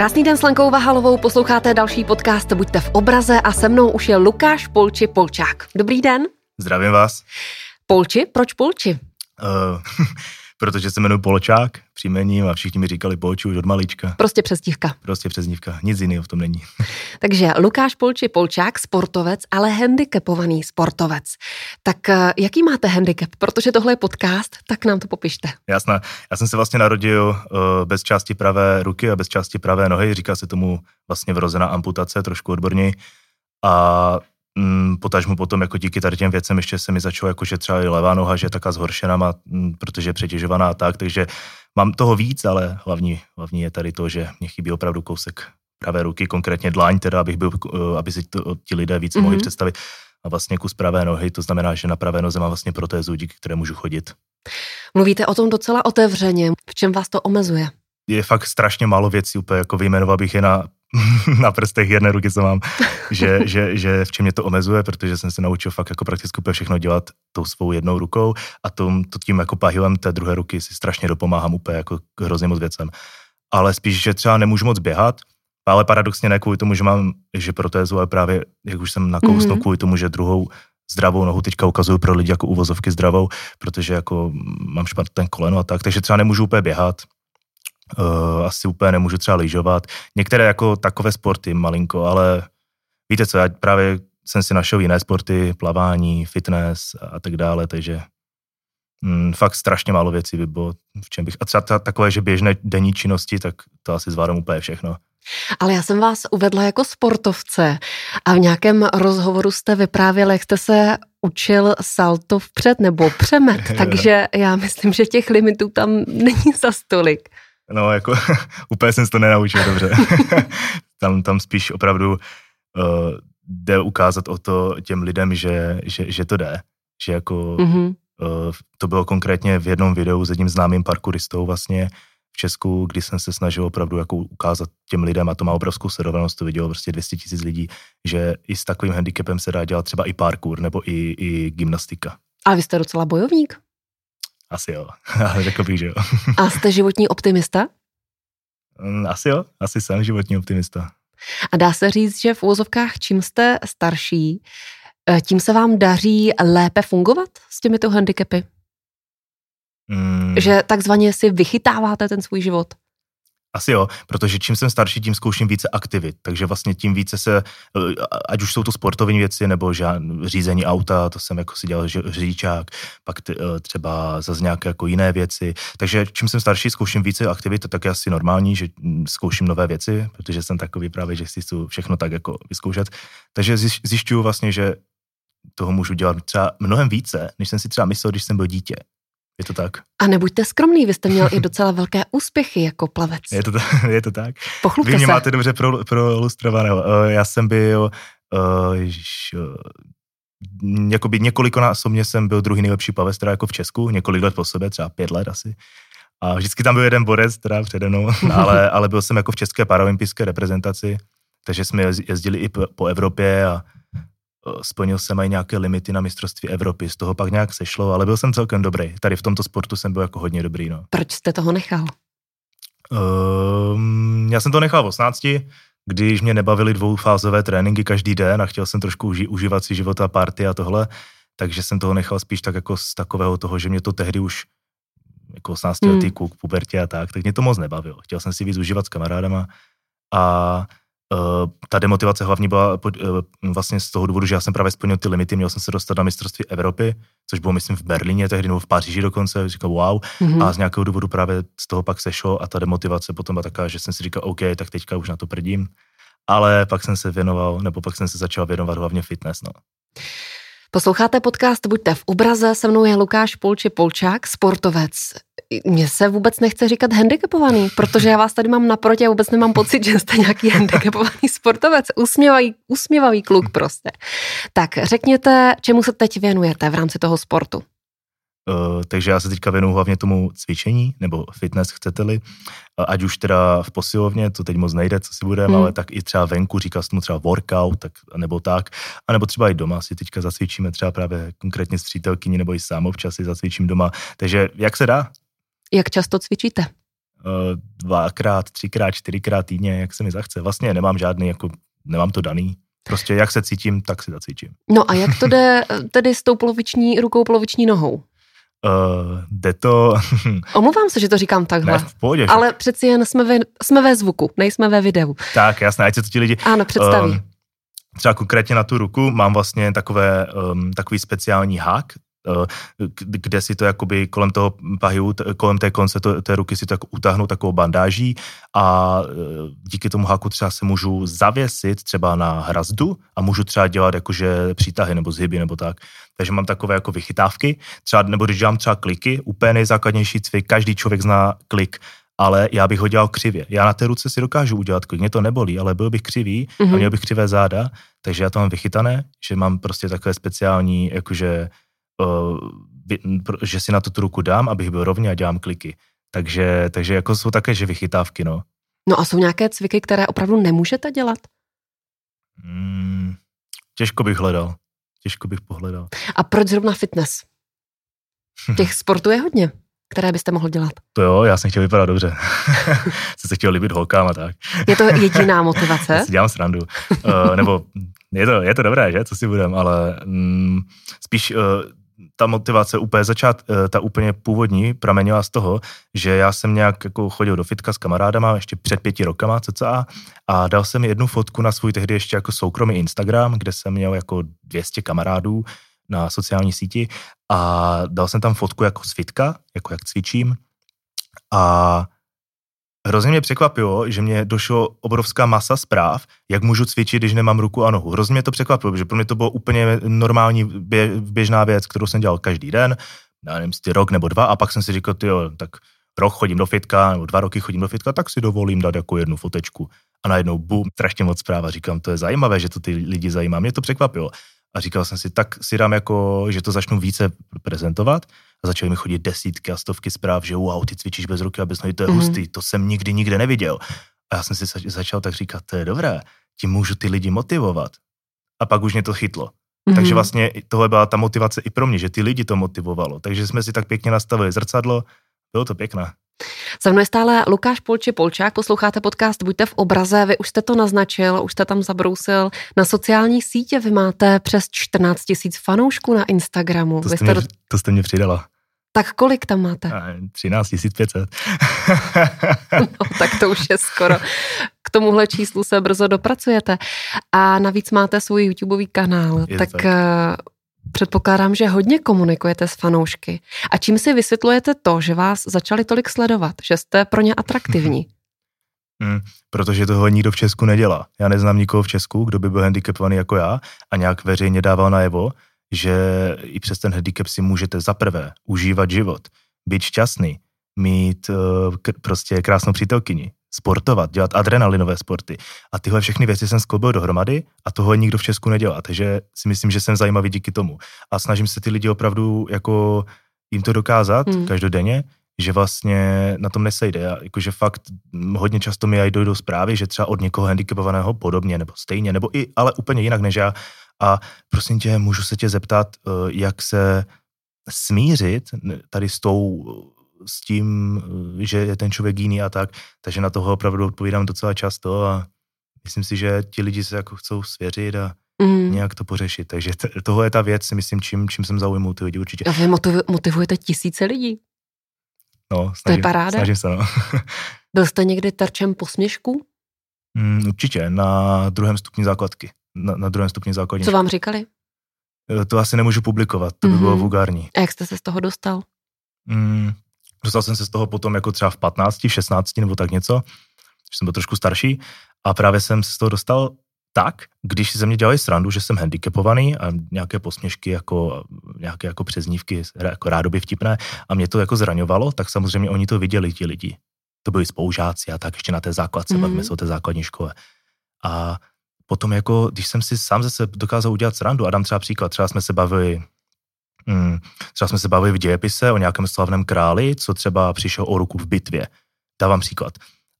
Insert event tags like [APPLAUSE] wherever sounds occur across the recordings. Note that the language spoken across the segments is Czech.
Krásný den s Lenkou Vahalovou, posloucháte další podcast Buďte v obraze a se mnou už je Lukáš Polči Polčák. Dobrý den. Zdravím vás. Polči? Proč Polči? Uh, [LAUGHS] protože se jmenuji Polčák příjmením a všichni mi říkali Polči už od malička. Prostě přezdívka. Prostě přezdívka, nic jiného v tom není. [LAUGHS] Takže Lukáš Polči Polčák, sportovec, ale handicapovaný sportovec. Tak eh, jaký máte handicap? Protože tohle je podcast, tak nám to popište. Jasná. Já jsem se vlastně narodil uh, bez části pravé ruky a bez části pravé nohy. Říká se tomu vlastně vrozená amputace, trošku odborněji. A potažmu potom jako díky tady těm věcem ještě se mi začalo jako, že třeba i levá noha, že je taká zhoršená, má, protože je přetěžovaná a tak, takže mám toho víc, ale hlavní, hlavní je tady to, že mě chybí opravdu kousek pravé ruky, konkrétně dlaň, teda abych byl, eh, aby si to, ti lidé víc mm-hmm. mohli mhm. představit. A vlastně kus pravé nohy, to znamená, že na pravé noze mám vlastně protézu, díky které můžu chodit. Mluvíte o tom docela otevřeně. V čem vás to omezuje? Je fakt strašně málo věcí, úplně jako vyjmenoval bych je na [LAUGHS] na prstech jedné ruky, co mám, že, že, že v čem mě to omezuje, protože jsem se naučil fakt jako prakticky úplně všechno dělat tou svou jednou rukou a tom, to tím jako pahylem té druhé ruky si strašně dopomáhám úplně jako hrozně moc věcem. Ale spíš, že třeba nemůžu moc běhat, ale paradoxně ne kvůli tomu, že mám že protézu, ale právě, jak už jsem nakousnul, mm-hmm. kvůli tomu, že druhou zdravou nohu teďka ukazuju pro lidi jako uvozovky zdravou, protože jako mám špatný koleno a tak, takže třeba nemůžu úplně běhat, Uh, asi úplně nemůžu třeba lyžovat. Některé jako takové sporty malinko, ale víte co, já právě jsem si našel jiné sporty, plavání, fitness a tak dále, takže mm, fakt strašně málo věcí by bylo, v čem bych, a třeba ta, takové, že běžné denní činnosti, tak to asi zvládám úplně všechno. Ale já jsem vás uvedla jako sportovce a v nějakém rozhovoru jste vyprávěli, jak jste se učil salto vpřed nebo přemet, [LAUGHS] takže já myslím, že těch limitů tam není za stolik. No, jako [LAUGHS] úplně jsem se to nenaučil dobře. [LAUGHS] tam, tam spíš opravdu uh, jde ukázat o to těm lidem, že, že, že to jde. Že jako mm-hmm. uh, to bylo konkrétně v jednom videu s jedním známým parkouristou vlastně v Česku, kdy jsem se snažil opravdu jako ukázat těm lidem, a to má obrovskou sledovanost, to vidělo prostě 200 tisíc lidí, že i s takovým handicapem se dá dělat třeba i parkour nebo i, i gymnastika. A vy jste docela bojovník? Asi jo, [LAUGHS] řekl bych, že jo. [LAUGHS] A jste životní optimista? Mm, asi jo, asi jsem životní optimista. A dá se říct, že v úvozovkách, čím jste starší, eh, tím se vám daří lépe fungovat s těmito handicapy? Mm. Že takzvaně si vychytáváte ten svůj život? Asi jo, protože čím jsem starší, tím zkouším více aktivit, takže vlastně tím více se, eh, ať už jsou to sportovní věci, nebo žád, řízení auta, to jsem jako si dělal řidičák, pak t, eh, třeba zase nějaké jako jiné věci, takže čím jsem starší, zkouším více aktivit, tak je asi normální, že hm, zkouším nové věci, protože jsem takový právě, že chci všechno tak jako vyzkoušet, takže zjišťuju vlastně, že toho můžu dělat třeba mnohem více, než jsem si třeba myslel, když jsem byl dítě. Je to tak. A nebuďte skromný, vy jste měl i docela velké úspěchy jako plavec. Je to, je to tak. Pochlupte vy mě se. máte dobře pro, pro ilustrovaného. Uh, já jsem byl, uh, ježiš, uh, jakoby několikonásobně jsem byl druhý nejlepší plavec, teda jako v Česku, několik let po sobě, třeba pět let asi. A vždycky tam byl jeden borec, teda přede mnou, [LAUGHS] ale, ale byl jsem jako v české paralympijské reprezentaci, takže jsme jezdili i po, Evropě a Eh, splnil jsem i nějaké limity na mistrovství Evropy, z toho pak nějak sešlo, ale byl jsem celkem dobrý. Tady v tomto sportu jsem byl jako hodně dobrý. No. Proč jste toho nechal? Um, já jsem to nechal v 18, když mě nebavily dvoufázové tréninky každý den a chtěl jsem trošku uži, užívat si života, party a tohle, takže jsem toho nechal spíš tak jako z takového toho, že mě to tehdy už jako 18 letý hmm. kluk, pubertě a tak, tak mě to moc nebavilo. Chtěl jsem si víc užívat s kamarádama a ta demotivace hlavně byla uh, vlastně z toho důvodu, že já jsem právě splnil ty limity, měl jsem se dostat na mistrovství Evropy, což bylo myslím v Berlíně tehdy nebo v Paříži dokonce, říkal wow, mm-hmm. a z nějakého důvodu právě z toho pak sešlo a ta demotivace potom byla taká, že jsem si říkal, OK, tak teďka už na to prdím, ale pak jsem se věnoval, nebo pak jsem se začal věnovat hlavně fitness, no. Posloucháte podcast Buďte v obraze, se mnou je Lukáš Polči Polčák, sportovec. Mně se vůbec nechce říkat handicapovaný, protože já vás tady mám naproti a vůbec nemám pocit, že jste nějaký [LAUGHS] handicapovaný sportovec. Usměvavý, usměvavý kluk prostě. Tak řekněte, čemu se teď věnujete v rámci toho sportu? Uh, takže já se teďka věnuju hlavně tomu cvičení, nebo fitness chcete-li, uh, ať už teda v posilovně, to teď moc nejde, co si budeme, hmm. ale tak i třeba venku, říká se tomu třeba workout, tak, nebo tak, a nebo třeba i doma si teďka zacvičíme třeba právě konkrétně s přítelkyní, nebo i sám občas si zacvičím doma, takže jak se dá? Jak často cvičíte? dvakrát, třikrát, čtyřikrát týdně, jak se mi zachce. Vlastně nemám žádný, jako nemám to daný. Prostě jak se cítím, tak si zacítím. No a jak to jde tedy s tou poloviční rukou, poloviční nohou? Uh, jde to... [LAUGHS] Omlouvám se, že to říkám takhle. ne, v pohodě. Ale přeci jen jsme ve, jsme ve zvuku, nejsme ve videu. Tak, jasné, ať se to ti lidi... Ano, představí. Ehm, třeba konkrétně na tu ruku mám vlastně takové, um, takový speciální hák, uh, kde si to jakoby kolem toho pahiu, kolem té konce to, té ruky si to jako utáhnu takovou bandáží a uh, díky tomu háku třeba se můžu zavěsit třeba na hrazdu a můžu třeba dělat jakože přítahy nebo zhyby nebo tak. Takže mám takové jako vychytávky, třeba, nebo když dělám třeba kliky, úplně nejzákladnější cvik, každý člověk zná klik, ale já bych ho dělal křivě. Já na té ruce si dokážu udělat klik, mě to nebolí, ale byl bych křivý a Mhm. měl bych křivé záda, takže já to mám vychytané, že mám prostě takové speciální, jakože, že si na to tu ruku dám, abych byl rovně a dělám kliky. Takže, takže jako jsou také, že vychytávky, no. No a jsou nějaké cviky, které opravdu nemůžete dělat? Mm, těžko bych hledal. Těžko bych pohledal. A proč zrovna fitness? [LAUGHS] Těch sportů je hodně, které byste mohl dělat. To jo, já jsem chtěl vypadat dobře. [LAUGHS] jsem se chtěl líbit holkám a tak. Je to [LAUGHS] jediná Já motivace? si dělám srandu. Uh, nebo je to, je to dobré, že? Co si budem, ale mm, spíš uh, ta motivace úplně začát, uh, ta úplně původní pramenila z toho, že já jsem nějak jako chodil do fitka s kamarádama ještě před pěti rokama cca a dal jsem jednu fotku na svůj tehdy ještě jako soukromý Instagram, kde jsem měl jako 200 kamarádů na sociální síti a dal jsem tam fotku jako z fitka, jako jak cvičím a Hrozně mě překvapilo, že mě došlo obrovská masa zpráv, jak můžu cvičit, když nemám ruku a nohu. Hrozně mě to překvapilo, protože pro mě to bylo úplně normální bě, běžná věc, kterou jsem dělal každý den, já nevím, jestli rok nebo dva, a pak jsem si říkal, jo, tak rok chodím do fitka, nebo dva roky chodím do fitka, tak si dovolím dát jako jednu fotečku. A najednou bum, strašně moc zpráv. A říkám, to je zajímavé, že to ty lidi zajímá. Mě to překvapilo. A říkal jsem si, tak si dám jako, že to začnu více prezentovat. A začaly mi chodit desítky a stovky zpráv, že wow, ty cvičíš bez ruky a bez nohy, to je Mhm. mm. hustý, to jsem nikdy nikde neviděl. A já jsem si zač- začal tak říkat, to je dobré, tím můžu ty lidi motivovat. A pak už mě to chytlo. Mhm. Takže vlastně tohle byla ta motivace i pro mě, že ty lidi to motivovalo. Takže jsme si tak pěkně nastavili zrcadlo, bylo to pěkné. Se mnou je stále Lukáš Polči Polčák, posloucháte podcast Buďte v obraze, vy už jste to naznačil, už jste tam zabrousil. Na sociální sítě vy máte přes 14 tisíc fanoušků na Instagramu. To jste, mě, do... to jste mě přidala. Tak kolik tam máte? A 13 500. [LAUGHS] No, tak to už je skoro. K tomuhle číslu se brzo dopracujete. A navíc máte svůj YouTubeový kanál, Je tak tak. Předpokládám, že hodně komunikujete s fanoušky. A čím si vysvětlujete to, že vás začali tolik sledovat, že jste pro ně atraktivní? [LAUGHS] Mm, protože toho nikdo v Česku nedělá. Já neznám nikoho v Česku, kdo by byl handicapovaný jako já a nějak veřejně dával najevo, že i přes ten handicap si můžete zaprvé užívat život, být šťastný, mít uh, k- prostě krásnou přítelkyni, sportovat, dělat adrenalinové sporty. A tyhle všechny věci jsem skloubil dohromady a toho nikdo v Česku nedělá. Takže si myslím, že jsem zajímavý díky tomu. A snažím se ty lidi opravdu jako jim to dokázat Hmm. každodenně, že vlastně na tom nesejde. Já, jakože fakt hodně často mi aj dojdou zprávy, že třeba od někoho handicapovaného podobně, nebo stejně, nebo i, ale úplně jinak než já. A prosím tě, můžu se tě zeptat, eh, jak se smířit tady s tou, s tím, eh, že je ten člověk jiný a tak. Takže na toho opravdu odpovídám docela často a myslím si, že ti lidi se jako chcou svěřit a Mm. nějak to pořešit. Takže t- tohle je ta věc, si myslím, čím, čím jsem zaujmul ty lidi určitě. A vy motiv- motivujete tisíce lidí. No, snažím, paráda. Snažím se, no. [LAUGHS] Byl jste někdy terčem posměšku? Mm, určitě, na druhém stupni základky. Na, na druhém stupni základní. Co vám říkali? školy. To asi nemůžu publikovat, to by bylo Mhm. vulgární. A jak jste se z toho dostal? Mm, dostal jsem se z toho potom jako třeba v 15, v 16 nebo tak něco, že jsem byl trošku starší a právě jsem se z toho dostal tak, když ze mě dělali srandu, že jsem handicapovaný a nějaké posměšky jako nějaké jako přeznívky jako rádoby vtipné a mě to jako zraňovalo, tak samozřejmě oni to viděli ti lidi. To byli spolužáci a tak ještě na té základce, Mhm. mm. bavíme se o té základní škole. A potom jako, když jsem si sám zase dokázal udělat srandu, a dám třeba příklad, třeba jsme se bavili Hmm, třeba jsme se bavili v dějepise o nějakém slavném králi, co třeba přišel o ruku v bitvě. Dávám příklad.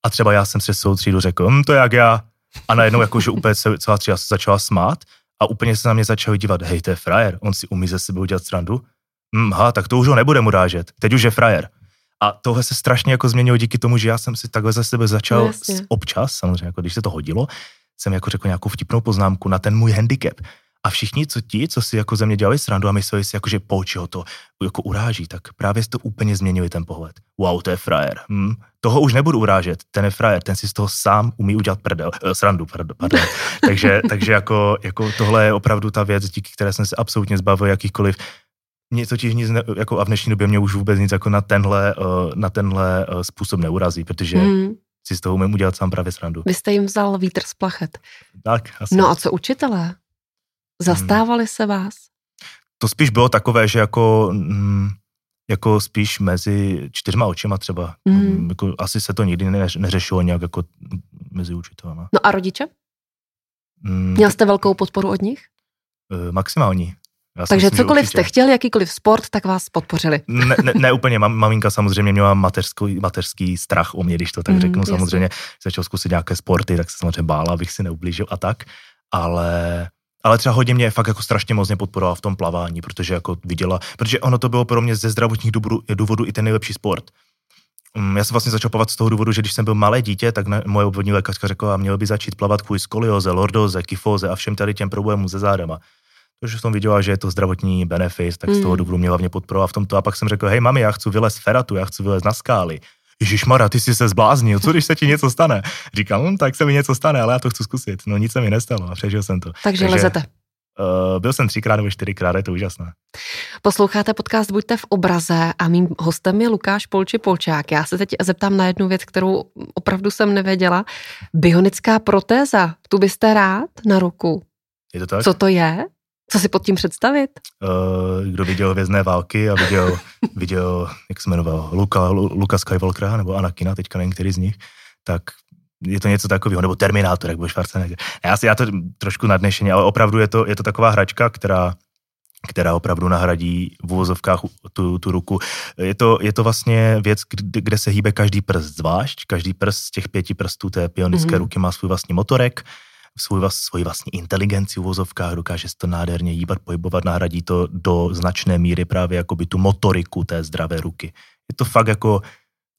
A třeba já jsem se celou třídu řekl, hm, to je jak já. A najednou jakože úplně se, celá třída se začala smát a úplně se na mě začali dívat, hej, to je frajer, on si umí ze sebe udělat srandu. Hm, ha, tak to už ho nebude urážet, teď už je frajer. A tohle se strašně jako změnilo díky tomu, že já jsem si takhle za sebe začal No, jasně. občas, samozřejmě, jako když se to hodilo, jsem jako řekl nějakou vtipnou poznámku na ten můj handicap. A všichni, co ti, co si jako ze mě dělali srandu a mysleli si, jako, že pouči ho to jako uráží, tak právě to úplně změnili ten pohled. Wow, to je frajer. Hm, toho už nebudu urážet, ten je frajer, ten si z toho sám umí udělat prdel, eh, srandu, pardon. pardon. [LAUGHS] takže, takže jako, jako tohle je opravdu ta věc, díky které jsem se absolutně zbavil jakýchkoliv mě totiž nic, ne, jako a v dnešní době mě už vůbec nic jako na tenhle, uh, na tenhle uh, způsob neurazí, protože. Hmm. si z toho umím udělat sám právě srandu. Vy jste jim vzal vítr z plachet. Tak, asi. No a co učitelé? Zastávali se vás? To spíš bylo takové, že jako, mm, jako spíš mezi čtyřma očima třeba. Mm. Jako, asi se to nikdy ne, neřešilo nějak jako mezi učitelama. No a rodiče? Mm, Měl jste velkou podporu od nich? eh, maximální. Já Takže myslím, cokoliv jste chtěli, jakýkoliv sport, tak vás podpořili. Ne, ne, ne [LAUGHS] úplně, Mam, maminka samozřejmě měla mateřský, mateřský strach o mě, když to tak Mm, řeknu. jasně. Samozřejmě začal zkusit nějaké sporty, tak se samozřejmě bála, abych si neublížil a tak. Ale, ale třeba hodně mě fakt jako strašně moc podporovala v tom plavání, protože jako viděla, protože ono to bylo pro mě ze zdravotních důvodů, důvodů i ten nejlepší sport. Mm, Já jsem vlastně začal plavat z toho důvodu, že když jsem byl malé dítě, tak ne, moje obvodní lékařka řekla, měl by začít plavat kvůli skolioze, lordoze, kyfóze a všem tady těm problémům se zádama. Protože v tom viděla, že je to zdravotní benefit, tak z toho Mm. důvodu mě hlavně podporovala v tomto. A pak jsem řekl, hej mami, já chci vylézt z feratu, já chci vylézt na skály. Ježíš Mara, ty jsi se zbláznil, co když se ti něco stane? Říkám, hm, tak se mi něco stane, ale já to chci zkusit. No nic se mi nestalo a přežil jsem to. Takže, Takže- lezete. Uh, byl jsem třikrát nebo čtyřikrát, je to úžasné. Posloucháte podcast Buďte v obraze a mým hostem je Lukáš Polči Polčák. Já se teď zeptám na jednu věc, kterou opravdu jsem nevěděla. Bionická protéza, tu byste rád na ruku. Je to tak? Co to je? Co si pod tím představit? Uh, kdo viděl Vězné války a viděl, [LAUGHS] viděl jak se jmenoval, Luka, Lu- Luka Skywalkera nebo Anakina, teďka nevím, který z nich, tak je to něco takového, nebo Terminátor, jak byl Schwarzenegger. Já, si, já to trošku nadnešeně, ale opravdu je to, je to taková hračka, která která opravdu nahradí v uvozovkách tu, tu ruku. Je to, je to vlastně věc, kde, kde se hýbe každý prst zvlášť. Každý prst z těch pěti prstů té pionické Mhm. mm-hmm. ruky má svůj vlastní motorek, svůj, svoji vlastní inteligenci v uvozovkách, dokáže se to nádherně hýbat, pohybovat, nahradí to do značné míry právě jakoby tu motoriku té zdravé ruky. Je to fakt jako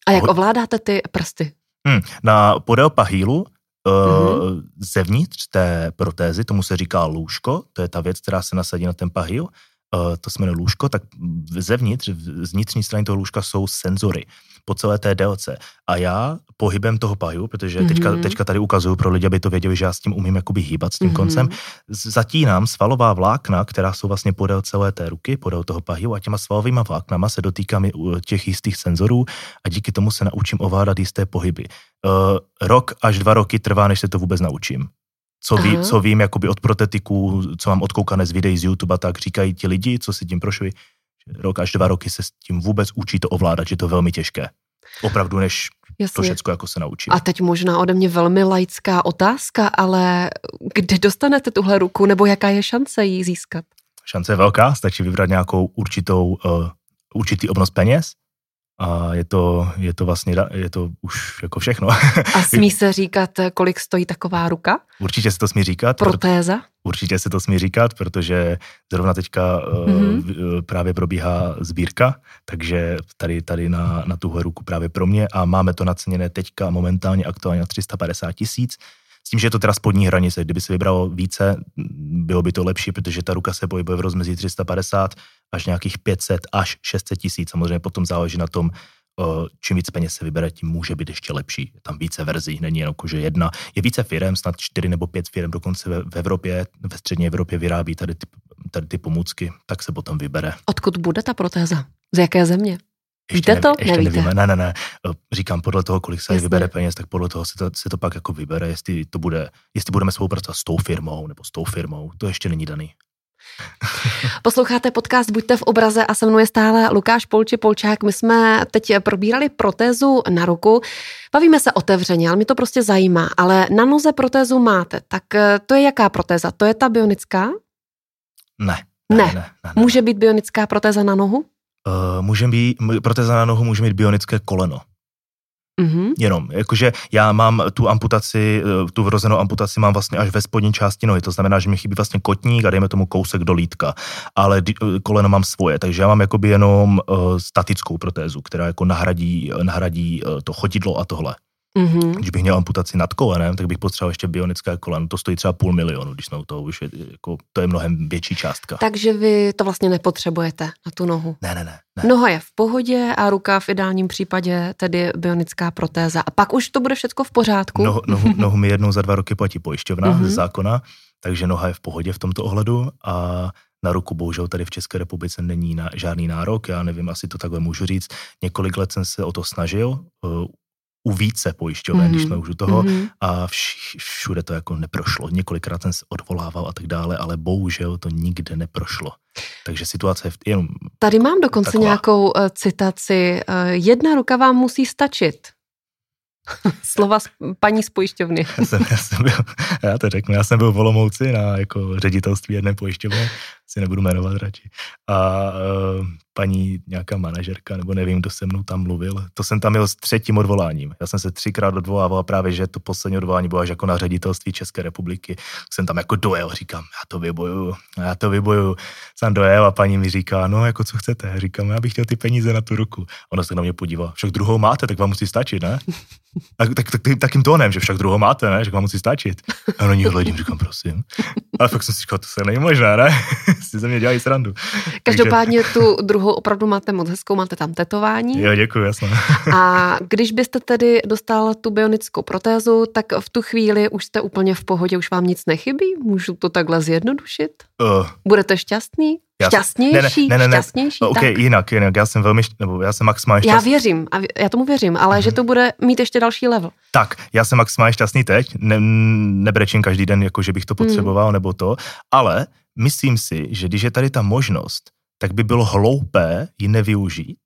A jak ovládáte ty prsty? Hmm, na podél pahýlu Mhm. zevnitř té protézy, tomu se říká lůžko, to je ta věc, která se nasadí na ten pahýl, to se jmenuje lůžko, tak zevnitř, z vnitřní strany toho lůžka jsou senzory po celé té délce. A já pohybem toho pahylu, protože Mhm. teďka, teďka tady ukazuju pro lidi, aby to věděli, že já s tím umím jakoby hýbat s tím Mhm. koncem, zatínám svalová vlákna, která jsou vlastně podél celé té ruky, podél toho pahylu a těma svalovými vláknama se dotýkám těch jistých senzorů a díky tomu se naučím ovládat jisté pohyby. Uh, rok až dva roky trvá, než se to vůbec naučím. Co, ví, Aha. co vím jakoby od protetiků, co mám odkoukané z videí z YouTube a tak, říkají ti lidi, co si tím prošli, že rok až dva roky se s tím vůbec učí to ovládat, že to je velmi těžké. Opravdu, než to Jasně. všecko jako se naučím. A teď možná ode mě velmi laická otázka, ale kde dostanete tuhle ruku, nebo jaká je šance ji získat? Šance je velká, stačí vybrat nějakou určitou, uh, určitý obnos peněz a je to, je to vlastně, je to už jako všechno. A [LAUGHS] smí se říkat, kolik stojí taková ruka? Určitě se to smí říkat, proto, Protéza? určitě se to smí říkat, protože zrovna teďka mm-hmm. právě probíhá sbírka, takže tady, tady na, na tuhle ruku právě pro mě a máme to naceněné teďka momentálně aktuálně na 350 tisíc. S tím, že je to teda spodní hranice, kdyby se vybralo více, bylo by to lepší, protože ta ruka se pohybuje v rozmezí 350 až nějakých 500 až 600 tisíc. Samozřejmě potom záleží na tom, eh, čím víc peněz se vybere, tím může být ještě lepší. Je tam více verzí, není jenom že jedna. Je více firm, snad čtyři nebo pět firm dokonce v Evropě, ve střední Evropě vyrábí tady ty, tady ty pomůcky, tak se potom vybere. Odkud bude ta protéza? Z jaké země? Víte to? Ještě Nevíte. nevíme. Ne, ne, ne. Eh, Říkám, podle toho, kolik se Jasně. vybere peněz, tak podle toho se to, se to pak jako vybere, jestli to bude, jestli budeme spolupracovat s tou firmou nebo s tou firmou, to ještě není daný. [LAUGHS] Posloucháte podcast Buďte v obraze a se mnou je stále Lukáš Polči Polčák. My jsme teď probírali protézu na ruku. Bavíme se otevřeně, ale mě to prostě zajímá. Ale na noze protézu máte. Tak eh, to je jaká protéza? To je ta bionická? Ne. Ne. ne, ne, ne. Může být bionická protéza na nohu? Uh, může být, m- protéza na nohu může mít bionické koleno. Mm-hmm. Jenom, jakože já mám tu amputaci, eh, tu vrozenou amputaci mám vlastně až ve spodní části nohy, to znamená, že mi chybí vlastně kotník a dejme tomu kousek do lítka, ale di- koleno mám svoje, takže já mám jakoby jenom uh, statickou protézu, která jako nahradí, nahradí uh, to chodidlo a tohle. Mm-hmm. Když bych měl amputaci nad kolenem, tak bych potřeboval ještě bionické koleno. To stojí třeba půl milionu, když jsme toho už je, jako, to je mnohem větší částka. Takže vy to vlastně nepotřebujete na tu nohu. Ne, ne, ne. ne. Noha je v pohodě a ruka v ideálním případě tedy bionická protéza. A pak už to bude všechno v pořádku. Nohu, nohu, [LAUGHS] nohu mi jednou za dva roky platí pojišťovna Mhm. ze zákona, takže noha je v pohodě v tomto ohledu a na ruku bohužel tady v České republice není na, žádný nárok, já nevím, asi to takhle můžu říct. Několik let jsem se o to snažil, uh, u více pojišťoven, mm-hmm. když jsme už u toho, Mhm. a vš, všude to jako neprošlo. Několikrát jsem se odvolával a tak dále, ale bohužel to nikde neprošlo. Takže situace je jenom Tady mám dokonce Taková. nějakou uh, citaci. Uh, jedna ruka vám musí stačit. [LAUGHS] Slova z, paní z pojišťovny. [LAUGHS] Já jsem, já jsem byl, já to řeknu, já jsem byl v Olomouci na jako ředitelství jedné pojišťovny, si nebudu jmenovat radši. A uh, paní nějaká manažerka, nebo nevím, kdo se mnou tam mluvil, to jsem tam měl s třetím odvoláním. Já jsem se třikrát odvolával právě, že to poslední odvolání bylo až jako na ředitelství České republiky. Jsem tam jako dojel, říkám, já to vyboju, já to vyboju. Jsem dojel a paní mi říká, no jako co chcete? Já říkám, já bych chtěl ty peníze na tu ruku. Ona se na mě podívá, však druhou máte, tak vám musí stačit, ne? [LAUGHS] Tak, tak, tak, takým tónem, že však druhou máte, ne? Že vám musí stačit. A na ní hledím, říkám, prosím. Ale fakt jsem si říkal, to se není možné, ne? [LAUGHS] si ze mě dělají srandu. [LAUGHS] Každopádně tu druhou opravdu máte moc hezkou, máte tam tetování. Jo, děkuji, jasně. A když byste tedy dostal tu bionickou protézu, tak v tu chvíli už jste úplně v pohodě, už vám nic nechybí? Můžu to takhle zjednodušit? Uh, Budete šťastný? Já- Šťastnější? ne, ne, ne, ne. Šťastnější? OK, tak. jinak, jinak, já jsem velmi, nebo já jsem maximálně Já šťastný. věřím, a já tomu věřím, ale Mhm. že to bude mít ještě další level. Tak, já jsem maximálně šťastný teď, ne, nebrečím každý den, jako že bych to potřeboval, Hmm. nebo to, ale myslím si, že když je tady ta možnost, tak by bylo hloupé ji nevyužít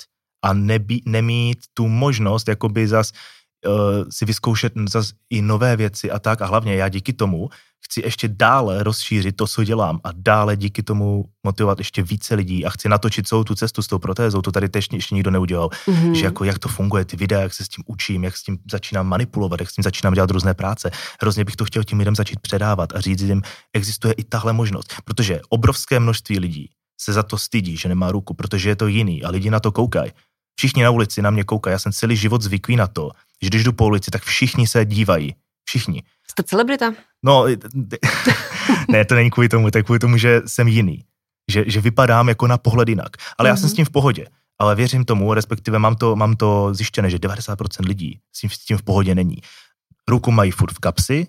a nebí, nemít tu možnost, jakoby zas si vyzkoušet zas i nové věci a tak a hlavně já díky tomu chci ještě dále rozšířit to, co dělám a dále díky tomu motivovat ještě více lidí a chci natočit celou tu cestu s tou protézou, to tady teď ještě nikdo neudělal Mhm. že jako jak to funguje, ty videa, jak se s tím učím, jak s tím začínám manipulovat, jak s tím začínám dělat různé práce. Hrozně bych to chtěl tím lidem začít předávat a říct jim, existuje i tahle možnost, protože obrovské množství lidí se za to stydí, že nemá ruku, protože je to jiný a lidi na to koukají. Všichni na ulici na mě koukají, já jsem celý život zvyklý na to, že když jdu po ulici, tak všichni se dívají. Všichni. Jste celebrita? No, [LAUGHS] ne, to není kvůli tomu, to je kvůli tomu, že jsem jiný. Že, že vypadám jako na pohled jinak. Ale já jsem s Mhm. tím v pohodě. Ale věřím tomu, respektive mám to, mám to zjištěné, že 90% lidí s tím, s tím v pohodě není. Ruku mají furt v kapsi,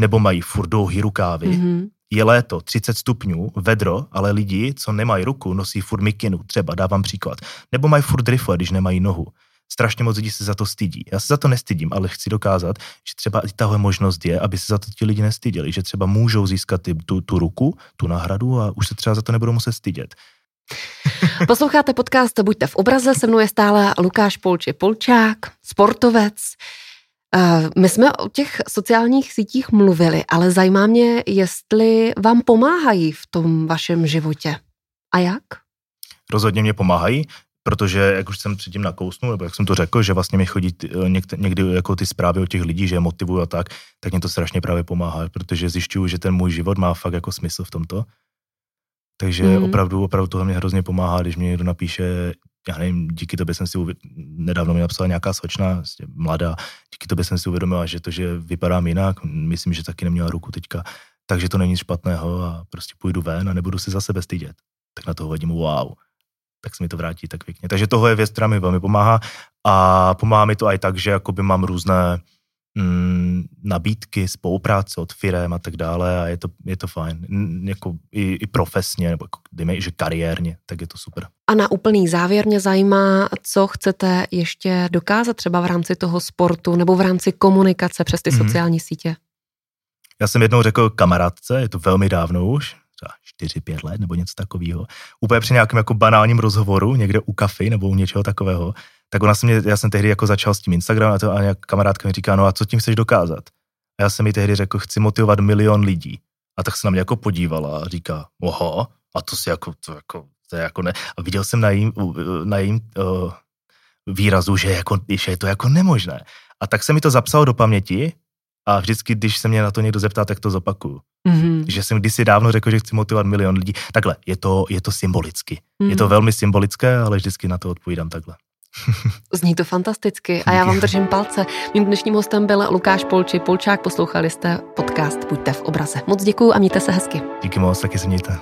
nebo mají furt dlouhý rukávy. Mhm. Je léto, 30 stupňů, vedro, ale lidi, co nemají ruku, nosí furt mikinu, třeba dávám příklad. Nebo mají furt rifle, když nemají nohu. Strašně moc lidí se za to stydí. Já se za to nestydím, ale chci dokázat, že třeba i tahle možnost je, aby se za to ti lidi nestyděli, že třeba můžou získat ty, tu, tu ruku, tu náhradu a už se třeba za to nebudou muset stydět. [LAUGHS] Posloucháte podcast Buďte v obraze, se mnou je stále Lukáš Polči Polčák, sportovec. Eh, My jsme o těch sociálních sítích mluvili, ale zajímá mě, jestli vám pomáhají v tom vašem životě. A jak? Rozhodně mě pomáhají, protože, jak už jsem předtím nakousnul, nebo jak jsem to řekl, že vlastně mi chodí někde, někdy jako ty zprávy od těch lidí, že je motivují a tak, tak mě to strašně právě pomáhá, protože zjišťuju, že ten můj život má fakt jako smysl v tomto. Takže Mhm. mm. opravdu, opravdu tohle mě hrozně pomáhá, když mě někdo napíše, já nevím, díky tobě jsem si uvědomil, nedávno mi napsala nějaká slečna, vlastně mladá, díky tobě jsem si uvědomila, že to, že vypadám jinak, myslím, že taky neměla ruku teďka, takže to není nic špatného a prostě půjdu ven a nebudu si za sebe stydět. Tak na to hodím wow tak se mi to vrátí tak pěkně. Takže tohle je věc, která mi velmi pomáhá a pomáhá mi to i tak, že jakoby mám různé mm, nabídky, spolupráce od firem a tak dále a je to, je to fajn. N- jako i, i profesně, nebo jako, dejme, že kariérně, tak je to super. A na úplný závěr mě zajímá, co chcete ještě dokázat třeba v rámci toho sportu nebo v rámci komunikace přes ty Mhm. sociální sítě. Já jsem jednou řekl kamarádce, je to velmi dávno už, třeba 4-5 let nebo něco takového, úplně při nějakém jako banálním rozhovoru, někde u kafy nebo u něčeho takového, tak ona se mě, já jsem tehdy jako začal s tím Instagramem a, to, a nějak kamarádka mi říká, no a co tím chceš dokázat? A já jsem mi tehdy řekl, chci motivovat milion lidí. A tak se na mě jako podívala a říká, oho, a to si jako, to jako, to je jako ne. A viděl jsem na jím, na jím uh, výrazu, že, jako, že je to jako nemožné. A tak se mi to zapsalo do paměti a vždycky, když se mě na to někdo zeptá, tak to zopakuju. Mm-hmm. Že jsem kdysi dávno řekl, že chci motivovat milion lidí. Takhle, je to, je to symbolicky. Mm-hmm. Je to velmi symbolické, ale vždycky na to odpovídám takhle. Zní to fantasticky a já vám držím palce. Mým dnešním hostem byl Lukáš Polči. Polčák, poslouchali jste podcast Buďte v obraze. Moc děkuju a mějte se hezky. Díky moc, taky se mějte.